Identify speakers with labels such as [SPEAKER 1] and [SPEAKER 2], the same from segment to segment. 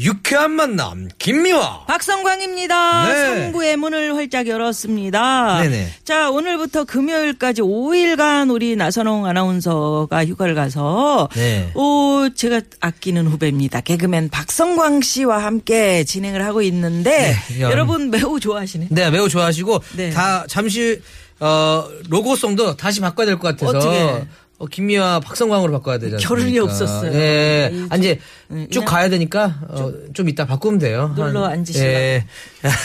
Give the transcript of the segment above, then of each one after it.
[SPEAKER 1] 유쾌한 만남 김미화
[SPEAKER 2] 박성광입니다.
[SPEAKER 1] 네.
[SPEAKER 2] 3부의 문을 활짝 열었습니다.
[SPEAKER 1] 네네.
[SPEAKER 2] 자, 오늘부터 금요일까지 5일간 우리 나선홍 아나운서가 휴가를 가서
[SPEAKER 1] 네.
[SPEAKER 2] 오, 제가 아끼는 후배입니다. 개그맨 박성광 씨와 함께 진행을 하고 있는데
[SPEAKER 1] 네, 여러분.
[SPEAKER 2] 여러분 매우 좋아하시네.
[SPEAKER 1] 네 매우 좋아하시고
[SPEAKER 2] 네.
[SPEAKER 1] 다 잠시 어 로고송도 다시 바꿔야 될 것 같아서
[SPEAKER 2] 어떻게?
[SPEAKER 1] 어, 김미화 박성광으로 바꿔야 않습니까?
[SPEAKER 2] 겨를이 없었어요.
[SPEAKER 1] 네.
[SPEAKER 2] 이
[SPEAKER 1] 아, 이제
[SPEAKER 2] 음,
[SPEAKER 1] 쭉 가야 되니까 어, 좀 이따 바꾸면 돼요.
[SPEAKER 2] 눌러
[SPEAKER 1] 한-
[SPEAKER 2] 앉으시라고.
[SPEAKER 1] 예.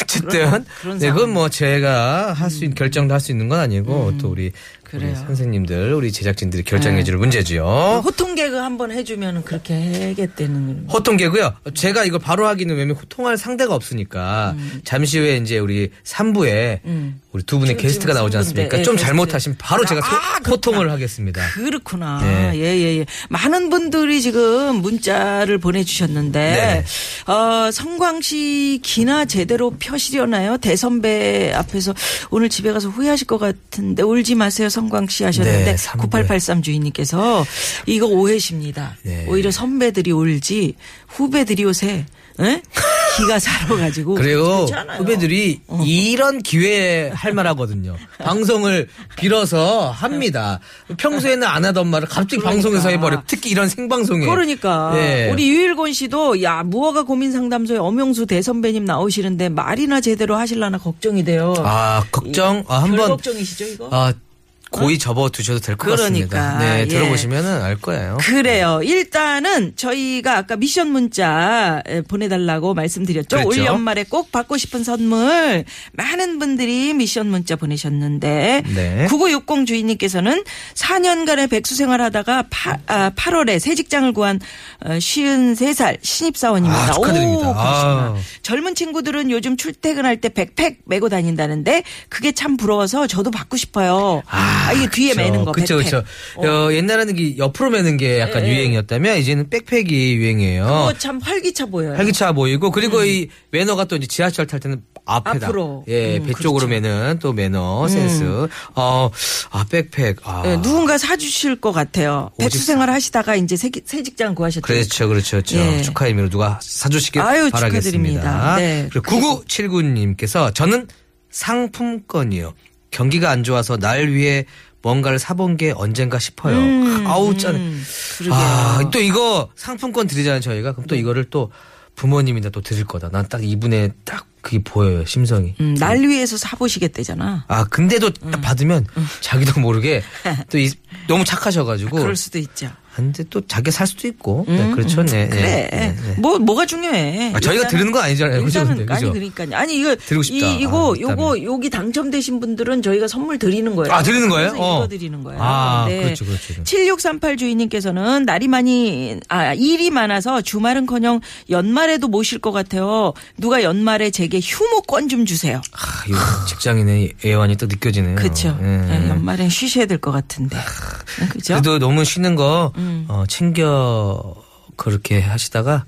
[SPEAKER 1] 어쨌든
[SPEAKER 2] 그런- 그런
[SPEAKER 1] 네, 그건. 뭐 제가 할 수 있는 결정도 할 수 있는 건 아니고 또 우리, 우리
[SPEAKER 2] 그래요.
[SPEAKER 1] 선생님들 우리 제작진들이 결정해
[SPEAKER 2] 네.
[SPEAKER 1] 줄 문제지요.
[SPEAKER 2] 호통 개그 한번 해주면 그렇게 해야겠다는.
[SPEAKER 1] 호통 개고요. 제가 이걸 바로 하기는 왜냐면 호통할 상대가 없으니까 잠시 후에 이제 우리 3부에
[SPEAKER 2] 음.
[SPEAKER 1] 우리 두 분의
[SPEAKER 2] 지금
[SPEAKER 1] 게스트가 나오지
[SPEAKER 2] 3부인데,
[SPEAKER 1] 않습니까?
[SPEAKER 2] 예,
[SPEAKER 1] 좀
[SPEAKER 2] 게스트.
[SPEAKER 1] 잘못하시면 바로 제가 소-
[SPEAKER 2] 아, 그렇구나.
[SPEAKER 1] 호통을 하겠습니다.
[SPEAKER 2] 그렇구나.
[SPEAKER 1] 네.
[SPEAKER 2] 예, 예, 예. 많은 분들이 지금 문자를 보내주셨는데, 어, 성광씨 기나 제대로 펴시려나요? 대선배 앞에서 오늘 집에 가서 후회하실 것 같은데, 울지 마세요, 성광 씨 하셨는데,
[SPEAKER 1] 네, 삼 부에.
[SPEAKER 2] 9883 주인님께서 이거 오해십니다.
[SPEAKER 1] 네.
[SPEAKER 2] 오히려 선배들이 울지, 후배들이 요새, 예? 기가 살아가지고. 괜찮아요.
[SPEAKER 1] 후배들이
[SPEAKER 2] 어.
[SPEAKER 1] 이런 기회에 할 말하거든요. 방송을 빌어서 합니다. 평소에는 안 하던 말을 갑자기
[SPEAKER 2] 그러니까.
[SPEAKER 1] 방송에서 해버려. 특히 이런 생방송에.
[SPEAKER 2] 그러니까
[SPEAKER 1] 예.
[SPEAKER 2] 우리 유일곤 씨도 야 무허가 고민 상담소에 엄영수 대선배님 나오시는데 말이나 제대로 하실라나 걱정이 돼요.
[SPEAKER 1] 아 걱정 아,
[SPEAKER 2] 별
[SPEAKER 1] 한번
[SPEAKER 2] 걱정이시죠 이거?
[SPEAKER 1] 아, 고이 접어 두셔도 될것
[SPEAKER 2] 그러니까,
[SPEAKER 1] 같습니다. 네
[SPEAKER 2] 예.
[SPEAKER 1] 들어보시면은 알 거예요.
[SPEAKER 2] 그래요. 일단은 저희가 아까 미션 문자 에, 보내달라고 말씀드렸죠.
[SPEAKER 1] 그랬죠.
[SPEAKER 2] 올 연말에 꼭 받고 싶은 선물 많은 분들이 미션 문자 보내셨는데
[SPEAKER 1] 네.
[SPEAKER 2] 9960 주인님께서는 4년간의 백수 생활하다가 8, 아, 8월에 새 직장을 구한 어, 53살 신입사원입니다.
[SPEAKER 1] 아, 축하드립니다.
[SPEAKER 2] 오.
[SPEAKER 1] 아.
[SPEAKER 2] 젊은 친구들은 요즘 출퇴근할 때 백팩 메고 다닌다는데 그게 참 부러워서 저도 받고 싶어요. 아, 이게 뒤에 매는 거
[SPEAKER 1] 그렇죠,
[SPEAKER 2] 백팩.
[SPEAKER 1] 그렇죠. 어, 옛날에는 이 옆으로 매는 게 약간
[SPEAKER 2] 예, 예.
[SPEAKER 1] 유행이었다면 이제는 백팩이 유행이에요.
[SPEAKER 2] 그거 참 활기차 보여요.
[SPEAKER 1] 활기차 보이고 그리고 이 매너가 또 이제 지하철 탈 때는 앞에다
[SPEAKER 2] 앞으로.
[SPEAKER 1] 예,
[SPEAKER 2] 음,
[SPEAKER 1] 배 쪽으로
[SPEAKER 2] 그렇죠.
[SPEAKER 1] 매는 또 매너 센스. 어, 아 백팩. 아.
[SPEAKER 2] 예, 누군가 사주실 것 같아요. 백수 생활 하시다가 이제 새, 새 직장 구하셨죠.
[SPEAKER 1] 그렇죠, 그렇죠, 그렇죠.
[SPEAKER 2] 예.
[SPEAKER 1] 축하 의미로 누가 사주시길
[SPEAKER 2] 아유,
[SPEAKER 1] 바라겠습니다.
[SPEAKER 2] 축하드립니다. 네.
[SPEAKER 1] 그리고 9979님께서 저는 상품권이요. 경기가 안 좋아서 날 위해 뭔가를 사본 게 언젠가 싶어요. 아우 짠.
[SPEAKER 2] 음, 그러게요.
[SPEAKER 1] 아, 또 이거 상품권 드리잖아요, 저희가. 그럼 또 이거를 또 부모님이나 또 드릴 거다. 난 딱 이분의 딱 그게 보여요, 심성이.
[SPEAKER 2] 음, 날 위해서 사보시겠대잖아.
[SPEAKER 1] 아, 근데도 딱 받으면 자기도 모르게 또 이, 너무 착하셔가지고.
[SPEAKER 2] 그럴 수도 있죠.
[SPEAKER 1] 근데 또 자기가 살 수도 있고. 네, 그렇죠. 네.
[SPEAKER 2] 음, 그래.
[SPEAKER 1] 네, 네, 네.
[SPEAKER 2] 뭐 뭐가 중요해?
[SPEAKER 1] 아, 저희가
[SPEAKER 2] 일단은-
[SPEAKER 1] 드리는 건 아니잖아요. 그죠?
[SPEAKER 2] 일단은
[SPEAKER 1] 근데,
[SPEAKER 2] 아니
[SPEAKER 1] 그죠?
[SPEAKER 2] 그러니까요. 아니 이거. 이, 이거
[SPEAKER 1] 아,
[SPEAKER 2] 요거. 여기 당첨되신 분들은 저희가 선물 드리는 거예요.
[SPEAKER 1] 아, 드리는 거예요? 어.
[SPEAKER 2] 드리는 거예요.
[SPEAKER 1] 아, 그렇죠, 그렇죠.
[SPEAKER 2] 7638 주인님께서는 날이 많이 아 일이 많아서 주말은커녕 연말에도 못쉴것 같아요. 누가 연말에 제게 휴무권 좀 주세요.
[SPEAKER 1] 아, 이 직장인의 애환이 또 느껴지네요.
[SPEAKER 2] 그렇죠.
[SPEAKER 1] 예.
[SPEAKER 2] 네, 연말엔 쉬셔야 될 것 같은데. 그죠?
[SPEAKER 1] 그래도 너무 쉬는 거
[SPEAKER 2] 음.
[SPEAKER 1] 어, 챙겨 그렇게 하시다가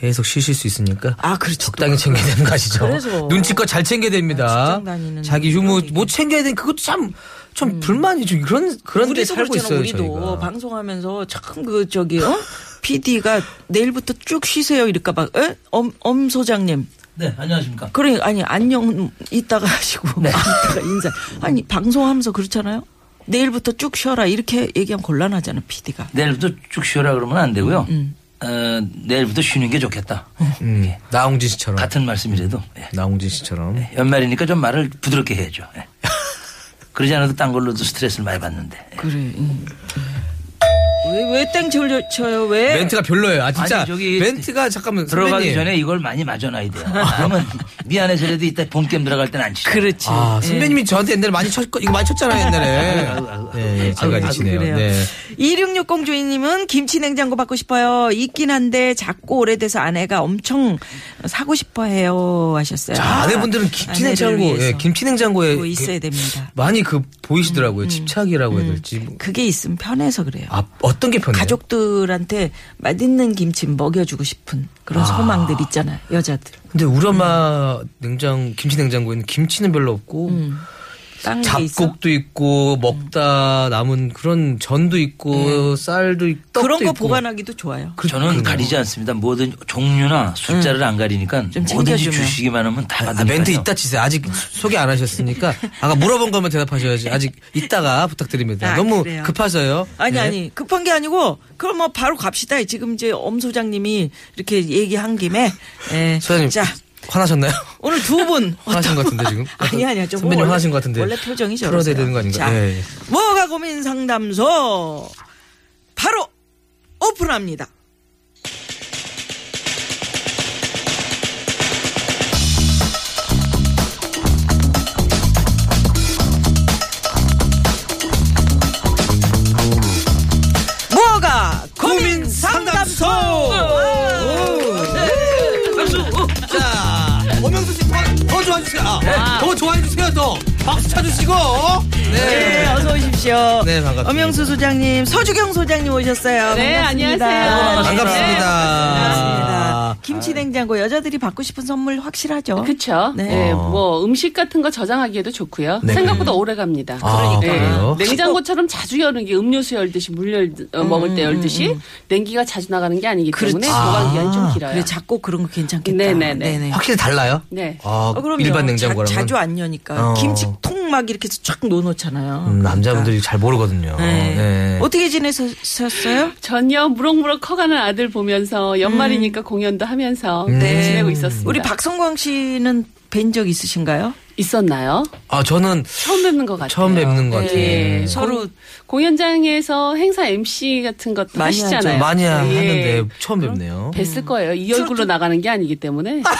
[SPEAKER 1] 계속 쉬실 수 있으니까
[SPEAKER 2] 아, 그렇죠.
[SPEAKER 1] 적당히 챙겨야 되는 거 아시죠?
[SPEAKER 2] 그래서.
[SPEAKER 1] 눈치껏 잘 챙겨야 됩니다.
[SPEAKER 2] 다니는
[SPEAKER 1] 자기 휴무 못 챙겨야 되는 그것도 참좀 불만이죠. 그런 그런 데 살고
[SPEAKER 2] 그렇잖아.
[SPEAKER 1] 있어요,
[SPEAKER 2] 우리도
[SPEAKER 1] 저희가.
[SPEAKER 2] 방송하면서 참 그 저기 어? PD가 내일부터 쭉 쉬세요 이럴까 봐. 에? 엄, 엄 소장님.
[SPEAKER 3] 네, 안녕하십니까.
[SPEAKER 2] 그래 아니 안녕 이따가 하시고
[SPEAKER 3] 네.
[SPEAKER 2] 이따가 인사. 아니 방송하면서 그렇잖아요. 내일부터 쭉 쉬어라 이렇게 얘기하면 곤란하잖아 PD가.
[SPEAKER 3] 내일부터 쭉 쉬어라 그러면 안 되고요.
[SPEAKER 2] 음.
[SPEAKER 3] 어, 내일부터 쉬는 게 좋겠다.
[SPEAKER 1] 음, 나홍진 씨처럼.
[SPEAKER 3] 같은 말씀이라도 예.
[SPEAKER 1] 나홍진 씨처럼.
[SPEAKER 3] 연말이니까 좀 말을 부드럽게 해야죠. 예. 그러지 않아도 딴 걸로도 스트레스를 많이 받는데. 예.
[SPEAKER 2] 그래. 음. 왜왜 땡쳐를 쳐요 왜?
[SPEAKER 1] 멘트가 별로예요. 아 진짜
[SPEAKER 3] 아니, 저기
[SPEAKER 1] 멘트가 잠깐만
[SPEAKER 3] 들어가기
[SPEAKER 1] 선배님.
[SPEAKER 3] 전에 이걸 많이 맞아놔야 돼요. 그러면 미안해서라도 이따 본 게임 들어갈 때는 안 치죠.
[SPEAKER 2] 그렇지.
[SPEAKER 1] 아
[SPEAKER 2] 예.
[SPEAKER 1] 선배님이 저한테 옛날에 많이 쳤 이거 많이 쳤잖아요 옛날에.
[SPEAKER 3] 아유, 아유,
[SPEAKER 1] 네, 예, 제가
[SPEAKER 2] 아유,
[SPEAKER 1] 지치네요.
[SPEAKER 2] 그래요.
[SPEAKER 1] 네.
[SPEAKER 2] 2660 주인님은 김치 냉장고 받고 싶어요. 있긴 한데 작고 오래돼서 아내가 엄청 사고 싶어 해요. 하셨어요.
[SPEAKER 1] 자, 아내분들은 김치 냉장고. 예, 김치 냉장고에
[SPEAKER 2] 그거 있어야
[SPEAKER 1] 그-
[SPEAKER 2] 됩니다.
[SPEAKER 1] 많이 그 보이시더라고요. 집착이라고 해야 될지. 뭐.
[SPEAKER 2] 그게 있으면 편해서 그래요.
[SPEAKER 1] 아, 어떤 게 편해요?
[SPEAKER 2] 가족들한테 맛있는 김치 먹여주고 싶은 그런 소망들 있잖아요. 여자들.
[SPEAKER 1] 근데 우리 엄마 냉장 김치 냉장고에는 김치는 별로 없고
[SPEAKER 2] 있어?
[SPEAKER 1] 잡곡도 있고 먹다 남은 그런 전도 있고 쌀도 있고 떡도
[SPEAKER 2] 그런 거
[SPEAKER 1] 있고.
[SPEAKER 2] 보관하기도 좋아요.
[SPEAKER 3] 저는
[SPEAKER 1] 그러네요.
[SPEAKER 3] 가리지 않습니다. 뭐든 종류나 숫자를 안 가리니까
[SPEAKER 2] 좀
[SPEAKER 3] 뭐든지. 주시기만 하면 다
[SPEAKER 1] 아. 멘트 이따 치세요. 아직 소개 안 하셨으니까 아까 물어본 것만 대답하셔야지. 아직 이따가 부탁드립니다.
[SPEAKER 2] 아,
[SPEAKER 1] 너무
[SPEAKER 2] 그래요?
[SPEAKER 1] 급하셔요.
[SPEAKER 2] 아니
[SPEAKER 1] 네.
[SPEAKER 2] 아니 급한 게 아니고 그럼 뭐 바로 갑시다. 지금 이제 엄 소장님이 이렇게 얘기한 김에 예.
[SPEAKER 1] 소장님
[SPEAKER 2] 자
[SPEAKER 1] 화나셨나요?
[SPEAKER 2] 오늘 두 분
[SPEAKER 1] 화나신 것 같은데 지금.
[SPEAKER 2] 아니 아니야 좀
[SPEAKER 1] 선배님
[SPEAKER 2] 원래-
[SPEAKER 1] 화나신 것 같은데.
[SPEAKER 2] 원래 표정이
[SPEAKER 1] 풀어야
[SPEAKER 2] 저러세요.
[SPEAKER 1] 되는 거 아닌가?
[SPEAKER 2] 자,
[SPEAKER 1] 예, 예.
[SPEAKER 2] 뭐가 고민 상담소 바로 오픈합니다.
[SPEAKER 1] 박수 쳐주시고.
[SPEAKER 2] 네, 어서 오십시오.
[SPEAKER 1] 네, 반갑습니다.
[SPEAKER 2] 엄영수 소장님, 서주경 소장님 오셨어요.
[SPEAKER 4] 네,
[SPEAKER 2] 반갑습니다.
[SPEAKER 4] 안녕하세요.
[SPEAKER 1] 반갑습니다.
[SPEAKER 2] 반갑습니다. 김치 냉장고 여자들이 받고 싶은 선물 확실하죠?
[SPEAKER 4] 그쵸.
[SPEAKER 2] 네.
[SPEAKER 4] 네. 뭐 음식 같은 거 저장하기에도 좋고요.
[SPEAKER 1] 네.
[SPEAKER 4] 생각보다 오래 갑니다.
[SPEAKER 1] 아,
[SPEAKER 4] 네.
[SPEAKER 1] 그래요?
[SPEAKER 4] 냉장고처럼 자주 여는 게 음료수 열듯이 물 열, 어, 먹을 때 열듯이 냉기가 자주 나가는 게 아니기 때문에
[SPEAKER 2] 그렇지.
[SPEAKER 4] 보관 기간이 좀
[SPEAKER 1] 아,
[SPEAKER 4] 길어요.
[SPEAKER 2] 그래, 작고 그런 거 괜찮겠다.
[SPEAKER 4] 네네네.
[SPEAKER 1] 확실히 달라요?
[SPEAKER 4] 네.
[SPEAKER 1] 아,
[SPEAKER 2] 어, 그럼요.
[SPEAKER 1] 일반 냉장고랑
[SPEAKER 2] 자, 자주 안 여니까.
[SPEAKER 1] 어.
[SPEAKER 2] 김치 통 막 이렇게 쫙 놓놓잖아요.
[SPEAKER 1] 음, 남자분들이 잘 모르거든요.
[SPEAKER 2] 네.
[SPEAKER 1] 네.
[SPEAKER 2] 어떻게 지내셨어요?
[SPEAKER 4] 전요 무럭무럭 커가는 아들 보면서 연말이니까 공연도 하면서 네, 지내고 있었습니다.
[SPEAKER 2] 우리 박성광 씨는 뵌 적 있으신가요?
[SPEAKER 4] 있었나요?
[SPEAKER 1] 아, 저는
[SPEAKER 4] 처음 뵙는 것 같아요.
[SPEAKER 1] 처음 뵙는 것 같아요.
[SPEAKER 4] 예.
[SPEAKER 2] 서로
[SPEAKER 4] 공- 공연장에서 행사 MC 같은 것도
[SPEAKER 2] 많이
[SPEAKER 4] 하시잖아요.
[SPEAKER 1] 많이
[SPEAKER 4] 예.
[SPEAKER 1] 하는데 처음 뵙네요.
[SPEAKER 4] 뵀을 거예요. 이 얼굴로 나가는 게 아니기 때문에.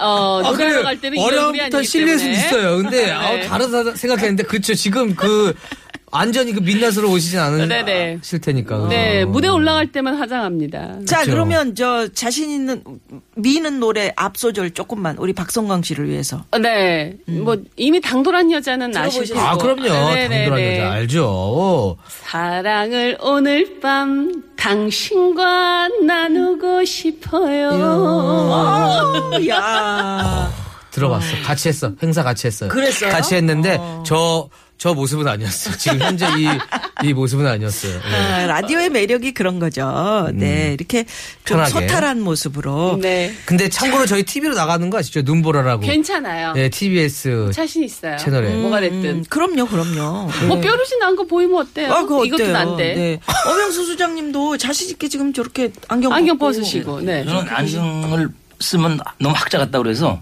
[SPEAKER 4] 어,
[SPEAKER 1] 아,
[SPEAKER 4] 노래하러. 갈 때는 이 얼굴이
[SPEAKER 1] 어려움부터
[SPEAKER 4] 아니기
[SPEAKER 1] 실릴 수
[SPEAKER 4] 때문에.
[SPEAKER 1] 있어요. 근데
[SPEAKER 4] 네.
[SPEAKER 1] 아우, 다르다 생각했는데 그렇죠. 지금 그 완전히 그 민낯으로 오시진 않으실
[SPEAKER 4] 네네.
[SPEAKER 1] 테니까.
[SPEAKER 4] 네,
[SPEAKER 1] 그죠?
[SPEAKER 4] 무대 올라갈 때만 화장합니다.
[SPEAKER 2] 자,
[SPEAKER 1] 그렇죠.
[SPEAKER 2] 그러면 저 자신 있는 미는 노래 앞 소절 조금만 우리 박성광 씨를 위해서.
[SPEAKER 4] 어, 네, 뭐 이미 당돌한 여자는 아실? 테고.
[SPEAKER 1] 아, 그럼요.
[SPEAKER 4] 네네네.
[SPEAKER 1] 당돌한 여자 알죠.
[SPEAKER 4] 사랑을 오늘 밤 당신과 나누고 싶어요.
[SPEAKER 2] 어, 야.
[SPEAKER 1] 들어봤어. 같이 했어. 행사 같이 했어요.
[SPEAKER 2] 그랬어요?
[SPEAKER 1] 같이 했는데 저, 저 모습은 아니었어요. 지금 현재 이, 이 모습은 아니었어요. 네.
[SPEAKER 2] 아, 라디오의 매력이 그런 거죠. 네, 이렇게 좀
[SPEAKER 1] 편하게.
[SPEAKER 2] 소탈한 모습으로.
[SPEAKER 4] 네,
[SPEAKER 1] 근데 참고로 저희 TV로 나가는 거 아시죠? 눈보라라고.
[SPEAKER 4] 괜찮아요.
[SPEAKER 1] 네, TBS
[SPEAKER 4] 자신 있어요.
[SPEAKER 1] 채널에.
[SPEAKER 4] 뭐가
[SPEAKER 2] 음,
[SPEAKER 4] 됐든.
[SPEAKER 2] 그럼요, 그럼요.
[SPEAKER 4] 뭐 뾰루지 난 거 보이면 어때요?
[SPEAKER 2] 아, 그거
[SPEAKER 4] 이것도? 난데.
[SPEAKER 2] 네. 엄영수 수장님도 자신 있게 지금 저렇게 안경
[SPEAKER 4] 안경. 벗으시고, 네.
[SPEAKER 3] 저는 안경을 쓰면 너무 학자 같다 그래서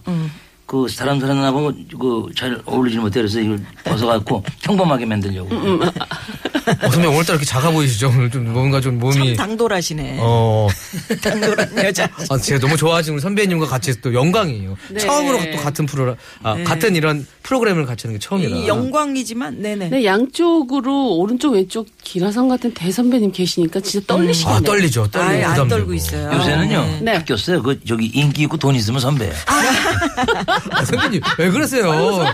[SPEAKER 3] 그 사람 사람하고 그잘 어울리지 못해 그래서 이걸 벗어갖고 평범하게 만들려고.
[SPEAKER 1] 어, 선배 오늘따라 이렇게 작아 보이시죠? 오늘 좀 뭔가
[SPEAKER 2] 좀참
[SPEAKER 1] 몸이.
[SPEAKER 2] 당돌하시네.
[SPEAKER 1] 어.
[SPEAKER 2] 당돌한 여자.
[SPEAKER 1] 아, 제가 너무 좋아하시는 우리 선배님과 같이 또 영광이에요.
[SPEAKER 4] 네.
[SPEAKER 1] 처음으로 또 같은 프로, 아, 같은 이런 프로그램을 같이 하는 게 처음이라.
[SPEAKER 2] 이 영광이지만, 네네.
[SPEAKER 4] 네, 양쪽으로 오른쪽 왼쪽 기라성 같은 대선배님 계시니까 진짜 떨리시겠네요.
[SPEAKER 1] 아, 떨리죠. 떨리고.
[SPEAKER 2] 아예 안. 떨고 있어요.
[SPEAKER 3] 요새는요
[SPEAKER 4] 네.
[SPEAKER 3] 바뀌었어요. 그 저기 인기 있고 돈 있으면 선배예요.
[SPEAKER 1] 아, 선배님, 왜 그러세요? 어,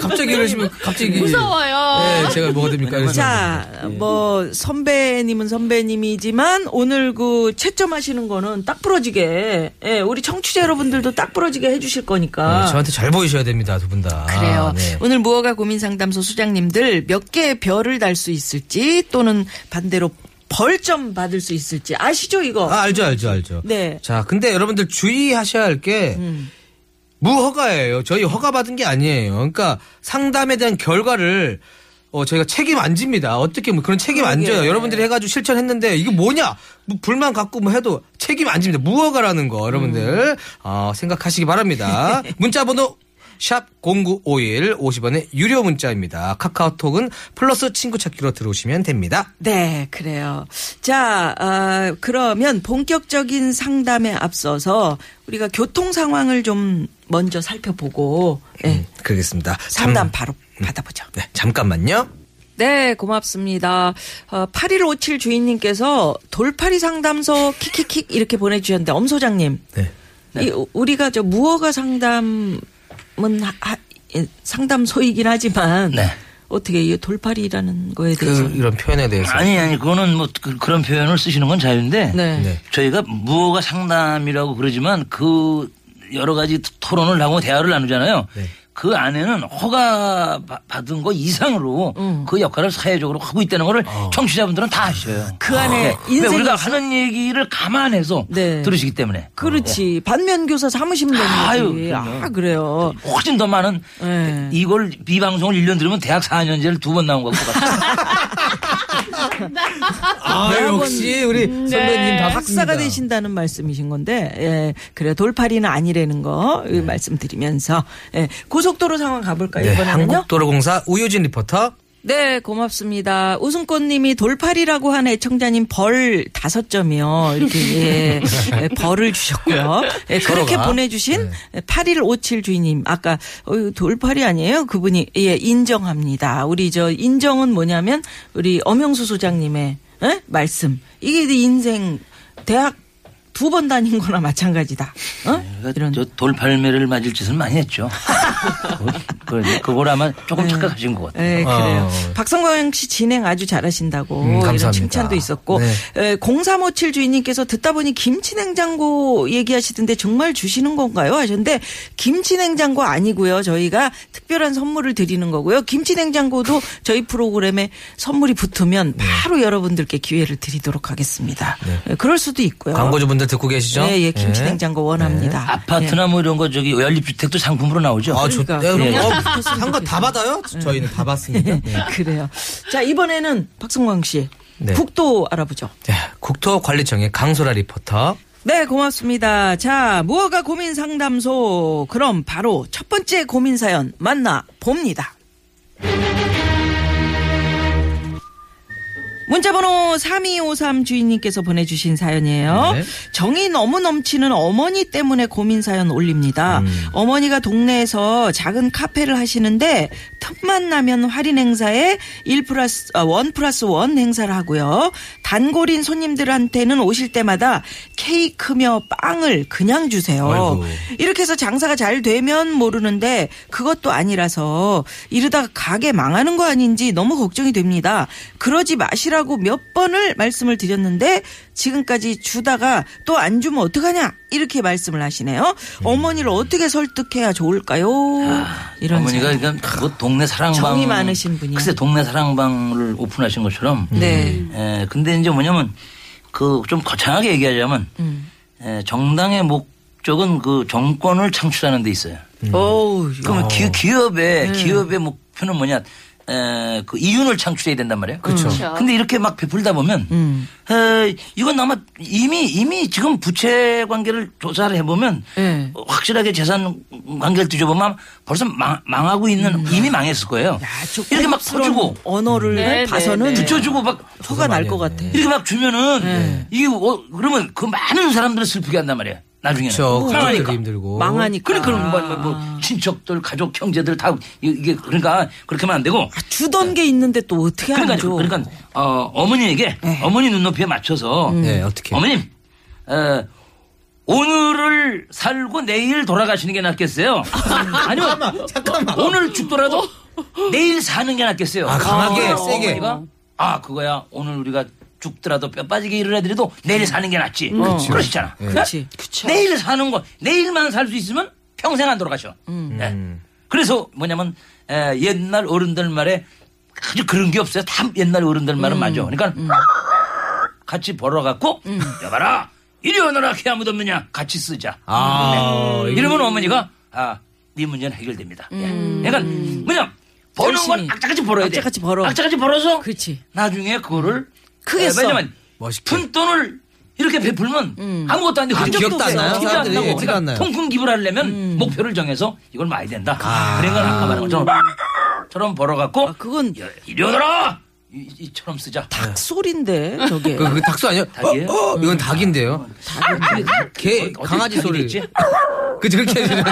[SPEAKER 1] 갑자기 이러시면 갑자기.
[SPEAKER 4] 무서워요.
[SPEAKER 1] 네, 제가 뭐가 됩니까?
[SPEAKER 2] 자, 뭐 선배님은 선배님이지만 오늘 그 채점하시는 거는 딱 부러지게, 예, 우리 청취자 여러분들도 딱 부러지게 해주실 거니까.
[SPEAKER 1] 네, 저한테 잘 보이셔야 됩니다, 두 분 다.
[SPEAKER 2] 그래요.
[SPEAKER 1] 네.
[SPEAKER 2] 오늘 무허가 고민 상담소 수장님들 몇 개의 별을 달 수 있을지 또는 반대로 벌점 받을 수 있을지 아시죠 이거?
[SPEAKER 1] 아, 알죠, 알죠, 알죠.
[SPEAKER 2] 네.
[SPEAKER 1] 자, 근데 여러분들 주의하셔야 할게 무허가예요. 저희 허가 받은 게 아니에요. 그러니까 상담에 대한 결과를 어, 저희가 책임 안 집니다. 어떻게 뭐 그런 책임 안 져요. 여러분들이 해가지고 실천했는데 이게 뭐냐? 뭐 불만 갖고 뭐 해도 책임 안 집니다. 무허가라는 거 여러분들 어, 생각하시기 바랍니다. 문자번호 샵 0951 50원의 유료 문자입니다. 카카오톡은 플러스 친구 찾기로 들어오시면 됩니다.
[SPEAKER 2] 네, 그래요. 자, 아, 그러면 본격적인 상담에 앞서서 우리가 교통 상황을 좀 먼저 살펴보고 예,
[SPEAKER 1] 그러겠습니다.
[SPEAKER 2] 상담
[SPEAKER 1] 잠-
[SPEAKER 2] 바로 받아보죠.
[SPEAKER 1] 네, 잠깐만요.
[SPEAKER 2] 네, 고맙습니다. 어, 8157 주인님께서 돌파리 상담소 킥킥킥 이렇게 보내주셨는데, 엄 소장님.
[SPEAKER 1] 네.
[SPEAKER 2] 이, 우리가 저 무허가 상담은 하- 하- 예, 상담 소이긴 하지만.
[SPEAKER 3] 네.
[SPEAKER 2] 어떻게 이 돌파리라는 거에
[SPEAKER 1] 그
[SPEAKER 2] 대해서.
[SPEAKER 1] 이런 표현에 대해서.
[SPEAKER 3] 아니 아니 그거는 뭐 그, 런 표현을 쓰시는 건 자유인데
[SPEAKER 2] 네.
[SPEAKER 1] 네.
[SPEAKER 3] 저희가 무허가 상담이라고 그러지만 그 여러 가지 토론을 하고 대화를 나누잖아요.
[SPEAKER 1] 네.
[SPEAKER 3] 그 안에는 허가 바- 받은 거 이상으로
[SPEAKER 2] 음.
[SPEAKER 3] 그 역할을 사회적으로 하고 있다는 거를 청취자분들은 다 아셔요.
[SPEAKER 2] 그 안에
[SPEAKER 3] 네. 왜
[SPEAKER 2] 인생이
[SPEAKER 3] 우리가
[SPEAKER 2] 있어?
[SPEAKER 3] 하는 얘기를 감안해서
[SPEAKER 2] 네.
[SPEAKER 3] 들으시기 때문에
[SPEAKER 2] 그렇지. 반면 교사 삼으시면 되는
[SPEAKER 3] 아유,
[SPEAKER 2] 거지. 아, 그래요.
[SPEAKER 3] 훨씬 더 많은
[SPEAKER 2] 네.
[SPEAKER 3] 이걸 이 방송을 1년 들으면 대학 4년제를 두 번 나온 것 같아요.
[SPEAKER 1] 아, 역시 우리 선배님 다
[SPEAKER 2] 박사가 되신다는 말씀이신 건데, 예, 그래 돌파리는 아니라는 거이 말씀드리면서 예, 고속도로 상황 가볼까요
[SPEAKER 1] 네,
[SPEAKER 2] 이번에는요?
[SPEAKER 1] 한국도로공사 우효진 리포터.
[SPEAKER 2] 네, 고맙습니다. 우승꽃님이 돌팔이라고 한 애청자님 벌 다섯 점이요. 이렇게 예, 예, 벌을 주셨고요. 예, 그렇게
[SPEAKER 1] 서로가.
[SPEAKER 2] 보내주신 8157 주인님 아까 어, 돌팔이 아니에요? 그분이 예 인정합니다. 우리 저 인정은 뭐냐면 우리 엄영수 소장님의 예? 말씀. 이게 인생 대학 두 번 다닌 거나 마찬가지다. 어?
[SPEAKER 3] 그러니까 저 돌팔매를 맞을 짓은 많이 했죠. 그, 그, 그걸 아마 조금 착각하신 것 같아요.
[SPEAKER 2] 네, 그래요.
[SPEAKER 1] 어.
[SPEAKER 2] 박성광 씨 진행 아주 잘하신다고
[SPEAKER 1] 음,
[SPEAKER 2] 이런
[SPEAKER 1] 감사합니다.
[SPEAKER 2] 칭찬도 있었고
[SPEAKER 1] 네.
[SPEAKER 2] 에, 0357 주인님께서 듣다 보니 김치냉장고 얘기하시던데 정말 주시는 건가요? 하셨는데 김치냉장고 아니고요. 저희가 특별한 선물을 드리는 거고요. 김치냉장고도 저희 프로그램에 선물이 붙으면
[SPEAKER 1] 네.
[SPEAKER 2] 바로 여러분들께 기회를 드리도록 하겠습니다. 에, 그럴 수도 있고요.
[SPEAKER 1] 광고주분들 듣고 계시죠?
[SPEAKER 2] 네, 예, 김치냉장고 원합니다.
[SPEAKER 3] 아파트나 뭐 이런 거 저기 연립주택도 상품으로 나오죠.
[SPEAKER 1] 아, 좋,
[SPEAKER 2] 그러니까.
[SPEAKER 1] 네, 그럼
[SPEAKER 3] 예.
[SPEAKER 1] 어, 한거 다 받아요? 저희는 다 받습니다. 네.
[SPEAKER 2] 그래요. 자, 이번에는 박성광 씨.
[SPEAKER 1] 네.
[SPEAKER 2] 국도 알아보죠.
[SPEAKER 1] 네, 국토관리청의 강소라 리포터.
[SPEAKER 2] 네, 고맙습니다. 자, 무허가 고민 상담소. 그럼 바로 첫 번째 고민 사연 만나 봅니다. 문자번호 3253 주인님께서 보내주신 사연이에요.
[SPEAKER 1] 네.
[SPEAKER 2] 정이 너무 넘치는 어머니 때문에 고민 사연 올립니다. 어머니가 동네에서 작은 카페를 하시는데 틈만 나면 할인 행사에 1 플러스, 아, 1 플러스 1 행사를 하고요. 단골인 손님들한테는 오실 때마다 케이크며 빵을 그냥 주세요.
[SPEAKER 1] 아이고.
[SPEAKER 2] 이렇게 해서 장사가 잘 되면 모르는데 그것도 아니라서 이러다가 가게 망하는 거 아닌지 너무 걱정이 됩니다. 그러지 마시라고 몇 번을 말씀을 드렸는데 지금까지 주다가 또 안 주면 어떡하냐 이렇게 말씀을 하시네요. 어머니를 어떻게 설득해야 좋을까요? 이런
[SPEAKER 3] 어머니가. 그러니까 뭐 동네 사랑방
[SPEAKER 2] 정이 많으신 분이야.
[SPEAKER 3] 글쎄 동네 사랑방을 오픈하신 것처럼.
[SPEAKER 2] 네.
[SPEAKER 3] 에, 근데 이제 뭐냐면 그 좀 거창하게 얘기하자면
[SPEAKER 2] 음.
[SPEAKER 3] 에, 정당의 목적은 그 정권을 창출하는 데 있어요.
[SPEAKER 2] 어우,
[SPEAKER 3] 그러면 기, 기업의
[SPEAKER 2] 네.
[SPEAKER 3] 기업의 목표는 뭐냐? 에, 그 이윤을 창출해야 된단 말이에요.
[SPEAKER 1] 그렇죠.
[SPEAKER 4] 그렇죠.
[SPEAKER 3] 근데 이렇게 막 베풀다 보면
[SPEAKER 2] 음.
[SPEAKER 3] 에, 이건 아마 이미 이미 지금 부채 관계를 조사를 해보면
[SPEAKER 2] 네.
[SPEAKER 3] 어, 확실하게 재산 관계를 뒤져보면 벌써 망, 망하고 있는 이미 망했을 거예요.
[SPEAKER 2] 음. 야, 저
[SPEAKER 3] 이렇게 막 퍼주고
[SPEAKER 2] 언어를
[SPEAKER 4] 네,
[SPEAKER 2] 봐서는
[SPEAKER 4] 네, 네.
[SPEAKER 3] 붙여주고 막
[SPEAKER 2] 화가 날 것 같아.
[SPEAKER 3] 이렇게 막 주면은
[SPEAKER 2] 네.
[SPEAKER 3] 이게 어, 그러면 그 많은 사람들을 슬프게 한단 말이에요. 나중에는
[SPEAKER 1] 그렇죠.
[SPEAKER 3] 망하니까.
[SPEAKER 1] 가족들이 힘들고.
[SPEAKER 2] 망하니까.
[SPEAKER 3] 그래 그럼 뭐, 뭐, 뭐 친척들 가족 형제들 다 이게 그러니까 그렇게 하면 안 되고
[SPEAKER 2] 주던 게 있는데 또 어떻게 안
[SPEAKER 3] 그러니까
[SPEAKER 2] 줘?
[SPEAKER 3] 그러니까 어, 어머니에게 어머니 눈높이에 맞춰서
[SPEAKER 1] 네, 어떻게.
[SPEAKER 3] 어머님 어, 오늘을 살고 내일 돌아가시는 게 낫겠어요. 아니면 오늘 죽더라도 내일 사는 게 낫겠어요.
[SPEAKER 1] 아, 강하게,
[SPEAKER 3] 어,
[SPEAKER 1] 세게.
[SPEAKER 3] 어머니가 아 그거야 오늘 우리가 죽더라도 뼈 빠지게 일을 해드려도 내일 사는 게 낫지.
[SPEAKER 1] 그치.
[SPEAKER 3] 그러시잖아.
[SPEAKER 1] 네.
[SPEAKER 2] 그렇지. 그쵸.
[SPEAKER 3] 내일 사는 거 내일만 살 수 있으면 평생 안 돌아가셔. 네.
[SPEAKER 1] 음.
[SPEAKER 3] 그래서 뭐냐면 에, 옛날 어른들 말에 아주 그런 게 없어요. 다 옛날 어른들 말은 맞아. 그러니까 같이 벌어갖고 여봐라 이리 오너라 개 아무도 없느냐 같이 쓰자.
[SPEAKER 1] 아,
[SPEAKER 3] 네. 이러면 어머니가 아 네 문제는 해결됩니다. 예. 그러니까 뭐냐 버는 건
[SPEAKER 2] 열심히.
[SPEAKER 3] 악자같이 벌어야 돼.
[SPEAKER 2] 악자같이 벌어.
[SPEAKER 3] 악자같이 벌어서
[SPEAKER 2] 그렇지.
[SPEAKER 3] 나중에 그거를
[SPEAKER 2] 크게
[SPEAKER 3] 에,
[SPEAKER 2] 써.
[SPEAKER 3] 왜냐면
[SPEAKER 1] 멋있게.
[SPEAKER 3] 푼 돈을 이렇게 베풀면 아무것도 안 되고
[SPEAKER 1] 아,
[SPEAKER 3] 흔적도
[SPEAKER 1] 기억도 안
[SPEAKER 3] 없어요.
[SPEAKER 1] 나요?
[SPEAKER 3] 기억도 안
[SPEAKER 1] 사람들이
[SPEAKER 3] 나고
[SPEAKER 1] 티가
[SPEAKER 3] 그러니까
[SPEAKER 1] 안 나요.
[SPEAKER 3] 통큰 기부를 하려면 목표를 정해서 이걸 많이 된다. 그런 건 아까 말한 것처럼 처럼 벌어갖고
[SPEAKER 2] 아, 그건
[SPEAKER 3] 야, 이리 오너라 이- 이처럼 쓰자.
[SPEAKER 2] 닭 소리인데 저게.
[SPEAKER 1] 그, 그 닭소 아니에요?
[SPEAKER 3] 닭이에요?
[SPEAKER 1] 어, 어, 이건 닭인데요. 개,
[SPEAKER 3] 어디
[SPEAKER 1] 강아지 소리.
[SPEAKER 3] 됐지?
[SPEAKER 1] 그죠 그렇게 해주는데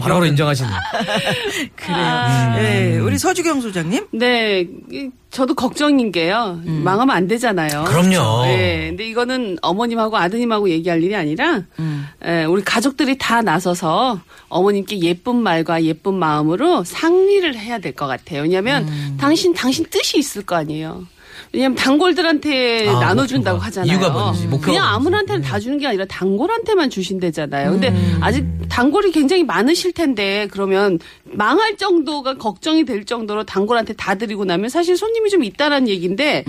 [SPEAKER 1] 바로 인정하시네.
[SPEAKER 2] 그래요. 네, 우리 서주경 소장님.
[SPEAKER 4] 네, 이- 저도 걱정인 게요. 망하면 안 되잖아요.
[SPEAKER 1] 그럼요.
[SPEAKER 4] 네, 근데 이거는 어머님하고 아드님하고 얘기할 일이 아니라, 예, 우리 가족들이 다 나서서 어머님께 예쁜 말과 예쁜 마음으로 상의를 해야 될 것 같아요. 왜냐하면 당신 당신 뜻이 있을 거 아니에요. 왜냐면 단골들한테
[SPEAKER 1] 아,
[SPEAKER 4] 나눠준다고
[SPEAKER 1] 목표가.
[SPEAKER 4] 하잖아요.
[SPEAKER 1] 이유가 뭔지, 목표가
[SPEAKER 4] 그냥
[SPEAKER 1] 뭔지.
[SPEAKER 4] 아무한테는 다 주는 게 아니라 단골한테만 주신대잖아요. 근데 아직 단골이 굉장히 많으실 텐데 그러면 망할 정도가 걱정이 될 정도로 단골한테 다 드리고 나면 사실 손님이 좀 있다라는 얘기인데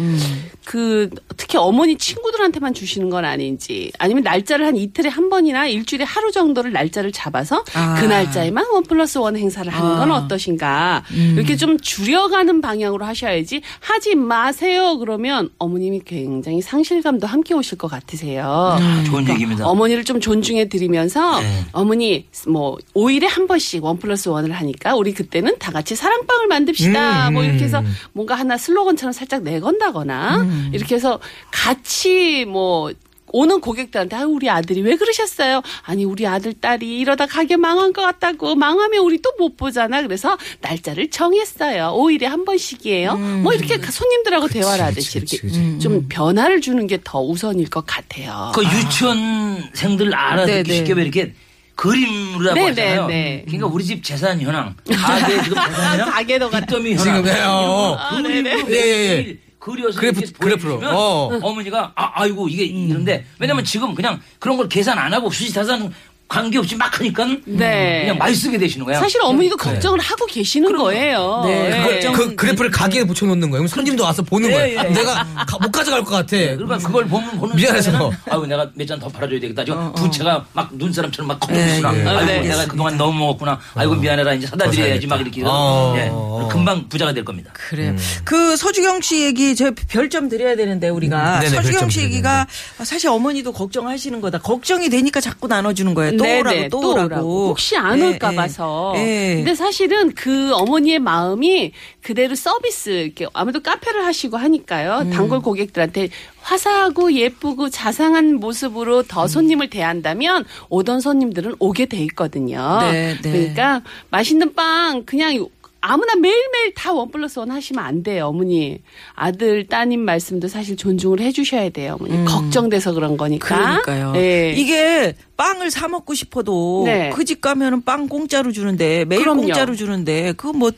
[SPEAKER 4] 그 특히 어머니 친구들한테만 주시는 건 아닌지 아니면 날짜를 한 이틀에 한 번이나 일주일에 하루 정도를 날짜를 잡아서
[SPEAKER 2] 아.
[SPEAKER 4] 그 날짜에만 원 플러스 원 행사를 하는 건 어떠신가 이렇게 좀 줄여가는 방향으로 하셔야지 하지 마세요 그러면 어머님이 굉장히 상실감도 함께 오실 것 같으세요.
[SPEAKER 3] 좋은 얘기입니다.
[SPEAKER 4] 어머니를 좀 존중해 드리면서
[SPEAKER 3] 네.
[SPEAKER 4] 어머니 뭐 5일에 한 번씩 원 플러스 원을 하니까 우리 그때는 다 같이 사랑방을 만듭시다.
[SPEAKER 1] 음,
[SPEAKER 4] 뭐 이렇게 해서
[SPEAKER 1] 음.
[SPEAKER 4] 뭔가 하나 슬로건처럼 살짝 내건다거나 이렇게 해서 같이 뭐 오는 고객들한테 아 우리 아들이 왜 그러셨어요? 아니 우리 아들 딸이 이러다 가게 망한 것 같다고 망하면 우리 또 못 보잖아. 그래서 날짜를 정했어요. 5일에 한 번씩이에요. 뭐 이렇게 손님들하고 대화를 하듯이
[SPEAKER 1] 그치,
[SPEAKER 4] 이렇게
[SPEAKER 1] 그치,
[SPEAKER 4] 좀 변화를 주는 게 더 우선일 것 같아요.
[SPEAKER 3] 그 유치원생들 알아듣기
[SPEAKER 2] 네,
[SPEAKER 3] 쉽게
[SPEAKER 2] 네.
[SPEAKER 3] 왜 이렇게 그림으로 하고
[SPEAKER 4] 네,
[SPEAKER 3] 하잖아요.
[SPEAKER 4] 네, 네.
[SPEAKER 3] 그러니까 우리 집 재산 현황, 가게 지금 재산 현황,
[SPEAKER 4] 가게도 같아.
[SPEAKER 3] 빚더미
[SPEAKER 1] 지금
[SPEAKER 3] 현황.
[SPEAKER 1] 네, 어.
[SPEAKER 4] 아, 네네.
[SPEAKER 3] 그림으로
[SPEAKER 1] 예, 예, 예.
[SPEAKER 3] 매일 그려서
[SPEAKER 1] 그래프-
[SPEAKER 3] 이렇게
[SPEAKER 1] 그래프로.
[SPEAKER 3] 보여주면
[SPEAKER 1] 어.
[SPEAKER 3] 어머니가 아 아이고 이게 이런데 왜냐면 지금 그냥 그런 걸 계산 안 하고 수지타산 관계없이 막 하니까
[SPEAKER 4] 네.
[SPEAKER 3] 그냥 많이 쓰게 되시는 거야.
[SPEAKER 4] 사실 어머니도 걱정을 하고 계시는 거예요.
[SPEAKER 2] 네,
[SPEAKER 4] 예.
[SPEAKER 2] 걱정-
[SPEAKER 1] 그 그래프를 가게에 붙여놓는 거예요. 그럼 손님도 와서 보는
[SPEAKER 3] 예,
[SPEAKER 1] 거예요.
[SPEAKER 3] 예.
[SPEAKER 1] 내가 가- 못 가져갈 것 같아.
[SPEAKER 3] 그러니까 그걸 보면 보는
[SPEAKER 1] 미안해서.
[SPEAKER 3] 순간에는 아이고 내가 몇 잔 더 팔아줘야 되겠다. 지금 부채가 막 눈사람처럼 막 커졌구나.
[SPEAKER 2] 네, 예.
[SPEAKER 3] 아이고
[SPEAKER 4] 아, 네.
[SPEAKER 3] 내가 그동안 너무 먹었구나. 아이고 미안해라 이제 사다 드려야지 막 이렇게
[SPEAKER 1] 어.
[SPEAKER 3] 예. 금방 부자가 될 겁니다.
[SPEAKER 2] 그래요. 그 서주경 씨 얘기 저 별점 드려야 되는데 우리가
[SPEAKER 1] 음, 네네,
[SPEAKER 2] 서주경
[SPEAKER 1] 별점
[SPEAKER 2] 씨
[SPEAKER 1] 드려야
[SPEAKER 2] 얘기가 사실 어머니도 걱정하시는 거다. 걱정이 되니까 자꾸 나눠주는 거예요. 또
[SPEAKER 4] 네네,
[SPEAKER 2] 오라고 또
[SPEAKER 4] 또
[SPEAKER 2] 오라고.
[SPEAKER 4] 오라고. 혹시 안
[SPEAKER 2] 예,
[SPEAKER 4] 올까
[SPEAKER 2] 예.
[SPEAKER 4] 봐서.
[SPEAKER 2] 예.
[SPEAKER 4] 근데 사실은 그 어머니의 마음이 그대로 서비스 이렇게 아무래도 카페를 하시고 하니까요.
[SPEAKER 2] 음.
[SPEAKER 4] 단골 고객들한테 화사하고 예쁘고 자상한 모습으로
[SPEAKER 2] 음.
[SPEAKER 4] 더 손님을 대한다면 오던 손님들은 오게 돼 있거든요.
[SPEAKER 2] 네, 네.
[SPEAKER 4] 그러니까 맛있는 빵 그냥 아무나 매일매일 다 원 플러스 원 하시면 안 돼요, 어머니. 아들, 따님 말씀도 사실 존중을 해주셔야 돼요, 어머니. 걱정돼서 그런 거니까.
[SPEAKER 2] 음. 그러니까요.
[SPEAKER 4] 예.
[SPEAKER 2] 이게 빵을 사 먹고 싶어도
[SPEAKER 4] 네.
[SPEAKER 2] 그집 가면은 빵 공짜로 주는데 매일
[SPEAKER 4] 그럼요.
[SPEAKER 2] 공짜로 주는데 그뭐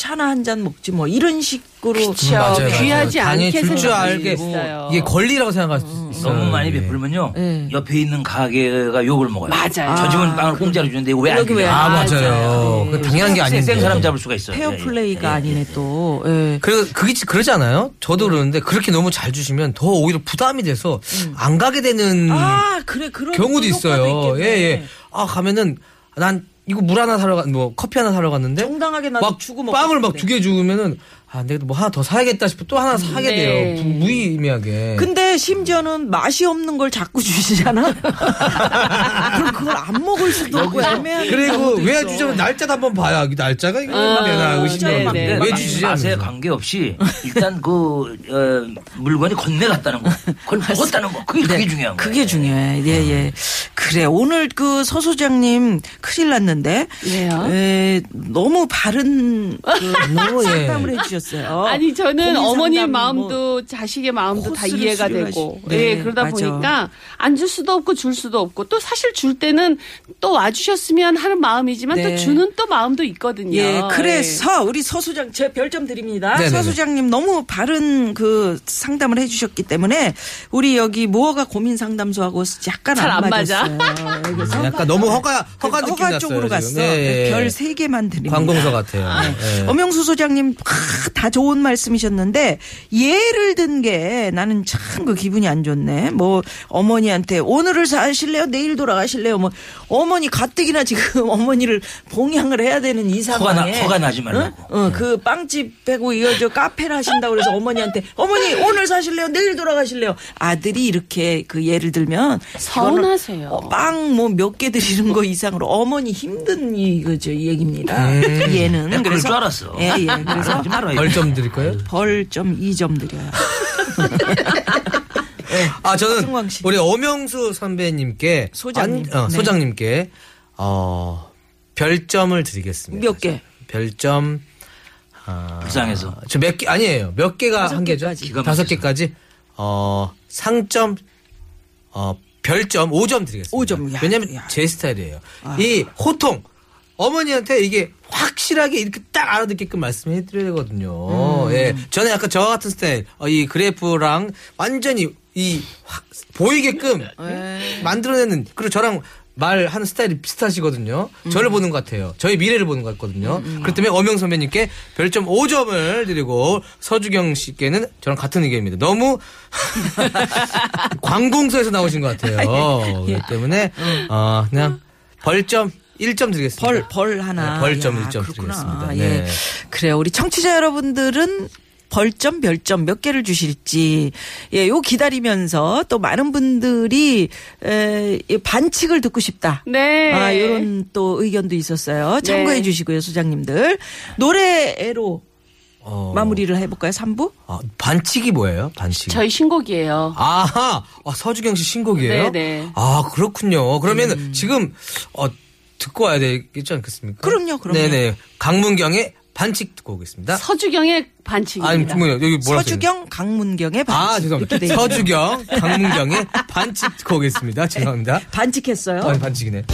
[SPEAKER 2] 차나 한 잔 먹지 뭐 이런 식으로
[SPEAKER 4] 그쵸.
[SPEAKER 1] 맞아요, 맞아요.
[SPEAKER 4] 귀하지 않게
[SPEAKER 1] 줄줄 알게
[SPEAKER 4] 수 있어요.
[SPEAKER 1] 이게 권리라고 생각할 수 있어요.
[SPEAKER 3] 너무 많이
[SPEAKER 1] 예.
[SPEAKER 3] 베풀면요.
[SPEAKER 2] 네.
[SPEAKER 3] 옆에 있는 가게가 욕을 먹어요.
[SPEAKER 4] 맞아요.
[SPEAKER 3] 저 집은 빵을 공짜로 주는데 왜안
[SPEAKER 2] 여기 왜
[SPEAKER 3] 주냐.
[SPEAKER 2] 아안
[SPEAKER 1] 맞아요. 그 당연한 게 아닌데.
[SPEAKER 3] 센 사람 잡을 수가 있어요.
[SPEAKER 2] 페어
[SPEAKER 3] 예, 예.
[SPEAKER 2] 플레이가 아니네 또. 예.
[SPEAKER 1] 그리고 그게 지- 그러지 않아요? 저도 그러는데 그렇게 너무 잘 주시면 더 오히려 부담이 돼서 안 가게 되는
[SPEAKER 2] 아 그래 그런
[SPEAKER 1] 경우도 있어요.
[SPEAKER 2] 있겠네.
[SPEAKER 1] 예, 예. 아, 가면은 난 이거 물 하나 사러 가, 뭐 커피 하나 사러 갔는데
[SPEAKER 2] 정당하게
[SPEAKER 1] 막
[SPEAKER 2] 주고
[SPEAKER 1] 빵을 막. 두 개 주면은 아, 내가 뭐 하나 더 사야겠다 싶어 또 하나 사게
[SPEAKER 4] 네.
[SPEAKER 1] 돼요. 부- 무의미하게.
[SPEAKER 2] 근데 심지어는 맛이 없는 걸 자꾸 주시잖아. 그럼 그걸 안 먹을 수도 없고 애매한
[SPEAKER 1] 그리고 왜. 주자면 날짜도 한번 봐요. 이 날짜가 이거
[SPEAKER 4] 아,
[SPEAKER 1] 되나
[SPEAKER 4] 네,
[SPEAKER 1] 의심하면
[SPEAKER 4] 네.
[SPEAKER 1] 왜 주시지?
[SPEAKER 3] 맛에. 관계없이 일단 그 어, 물건이 건네갔다는 거, 그걸 먹었다는 거, 그게 그게 중요한 거예요.
[SPEAKER 2] 그게 중요해. 예, 예. 그래. 오늘 그 서 소장님 큰일 났는데.
[SPEAKER 4] 왜요?
[SPEAKER 2] 에, 너무 바른 그
[SPEAKER 1] 너무, 예.
[SPEAKER 2] 상담을 해주셨어요.
[SPEAKER 4] 아니 저는 어머니의
[SPEAKER 2] 상담
[SPEAKER 4] 마음도
[SPEAKER 2] 뭐
[SPEAKER 4] 자식의 마음도 다 이해가 되고
[SPEAKER 2] 네,
[SPEAKER 4] 예 그러다
[SPEAKER 2] 맞아.
[SPEAKER 4] 보니까 안 줄 수도 없고 줄 수도 없고 또 사실 줄 때는 또 와주셨으면 하는 마음이지만
[SPEAKER 2] 네.
[SPEAKER 4] 또 주는 또 마음도 있거든요.
[SPEAKER 2] 예, 그래서 우리 서 소장 제 별점 드립니다.
[SPEAKER 1] 네네네.
[SPEAKER 2] 서 소장님 너무 바른 그 상담을 해주셨기 때문에 우리 여기 무허가 고민 상담소하고 약간
[SPEAKER 4] 잘안
[SPEAKER 2] 안
[SPEAKER 4] 맞아.
[SPEAKER 2] 그래서
[SPEAKER 1] 약간 너무 허가 허가 느낌
[SPEAKER 2] 허가. 쪽으로. 갔어.
[SPEAKER 1] 예, 예.
[SPEAKER 2] 별세 개만 드립니다.
[SPEAKER 1] 관공서 같아요. 예.
[SPEAKER 2] 엄영수 소장님 아, 다 좋은 말씀이셨는데 예를 든 게 나는 참 그 기분이 안 좋네. 뭐 어머니한테 오늘을 사실래요? 내일 돌아가실래요? 뭐 어머니 가뜩이나 지금 어머니를 봉양을 해야 되는 이
[SPEAKER 3] 허가 나-
[SPEAKER 2] 상황에
[SPEAKER 3] 허가 나 지 말라고.
[SPEAKER 2] 어? 어, 그 빵집 빼고 이어져 카페를 하신다고 그래서 어머니한테 어머니 오늘 사실래요? 내일 돌아가실래요? 아들이 이렇게 그 예를 들면
[SPEAKER 4] 서운하세요.
[SPEAKER 2] 어, 빵뭐 몇 개 드리는 거 이상으로 어머니 힘든 이거죠 이 얘기입니다. 얘는
[SPEAKER 3] 내가 그럴 줄 알았어.
[SPEAKER 2] 예, 예. 그래서
[SPEAKER 3] 하지 말아요.
[SPEAKER 1] 벌점 드릴 거예요?
[SPEAKER 2] 벌점 2점 드려요. 예.
[SPEAKER 1] 아 저는
[SPEAKER 2] 씨.
[SPEAKER 1] 우리 엄영수 선배님께
[SPEAKER 2] 소장님.
[SPEAKER 1] 안- 어,
[SPEAKER 2] 네.
[SPEAKER 1] 소장님께 어 별점을 드리겠습니다.
[SPEAKER 2] 몇 개?
[SPEAKER 1] 별점 아,
[SPEAKER 3] 불쌍해서.
[SPEAKER 1] 저 몇 개 아니에요. 몇 개가
[SPEAKER 2] 다섯
[SPEAKER 1] 한 개죠?
[SPEAKER 2] 개까지.
[SPEAKER 3] 기가
[SPEAKER 1] 다섯
[SPEAKER 3] 막혀서.
[SPEAKER 1] 개까지. 어 상점 어 별점 5점 드리겠습니다.
[SPEAKER 2] 오 점. 야,
[SPEAKER 1] 왜냐면
[SPEAKER 2] 야. 아.
[SPEAKER 1] 제 스타일이에요. 이 호통 어머니한테 이게 확실하게 이렇게 딱 알아듣게끔 말씀해 드려야 되거든요.
[SPEAKER 2] 음.
[SPEAKER 1] 예. 저는 약간 저 같은 스타일. 어, 이 그래프랑 완전히 이 확 보이게끔
[SPEAKER 2] 네.
[SPEAKER 1] 만들어내는 그리고 저랑 말하는 스타일이 비슷하시거든요. 저를
[SPEAKER 2] 음.
[SPEAKER 1] 보는 것 같아요. 저의 미래를 보는 것 같거든요. 그렇기 때문에 엄영 선배님께 별점 5점을 드리고 서주경 씨께는 저랑 같은 의견입니다. 너무 관공서에서 나오신 것 같아요.
[SPEAKER 2] 예.
[SPEAKER 1] 그렇기 때문에 어, 그냥 벌점 1점 드리겠습니다.
[SPEAKER 2] 벌, 벌 하나.
[SPEAKER 1] 네, 벌점
[SPEAKER 2] 야,
[SPEAKER 1] 1점
[SPEAKER 2] 그렇구나.
[SPEAKER 1] 드리겠습니다.
[SPEAKER 2] 예.
[SPEAKER 1] 네.
[SPEAKER 2] 그래요. 우리 청취자 여러분들은 벌점, 별점 몇 개를 주실지, 예, 요 기다리면서 또 많은 분들이, 에, 이 반칙을 듣고 싶다.
[SPEAKER 4] 네.
[SPEAKER 2] 아, 요런 또 의견도 있었어요. 참고해
[SPEAKER 4] 네.
[SPEAKER 2] 주시고요, 소장님들. 노래로
[SPEAKER 1] 어,
[SPEAKER 2] 마무리를 해볼까요, 3부?
[SPEAKER 1] 아, 반칙이 뭐예요? 반칙.
[SPEAKER 4] 저희 신곡이에요.
[SPEAKER 1] 아하, 아, 서주경 씨 신곡이에요?
[SPEAKER 4] 네네.
[SPEAKER 1] 아, 그렇군요. 그러면 지금, 어, 듣고 와야 되겠지 않겠습니까?
[SPEAKER 2] 그럼요, 그럼요.
[SPEAKER 1] 네네. 강문경의 반칙 듣고 오겠습니다.
[SPEAKER 4] 서주경의 반칙입니다.
[SPEAKER 1] 아니, 뭐요? 여기 뭐라
[SPEAKER 2] 서주경, 강문경의 반칙.
[SPEAKER 1] 아, 죄송합니다. 서주경, 강문경의 반칙 듣고 오겠습니다. 죄송합니다.
[SPEAKER 2] 반칙했어요.
[SPEAKER 1] 아, 반칙이네.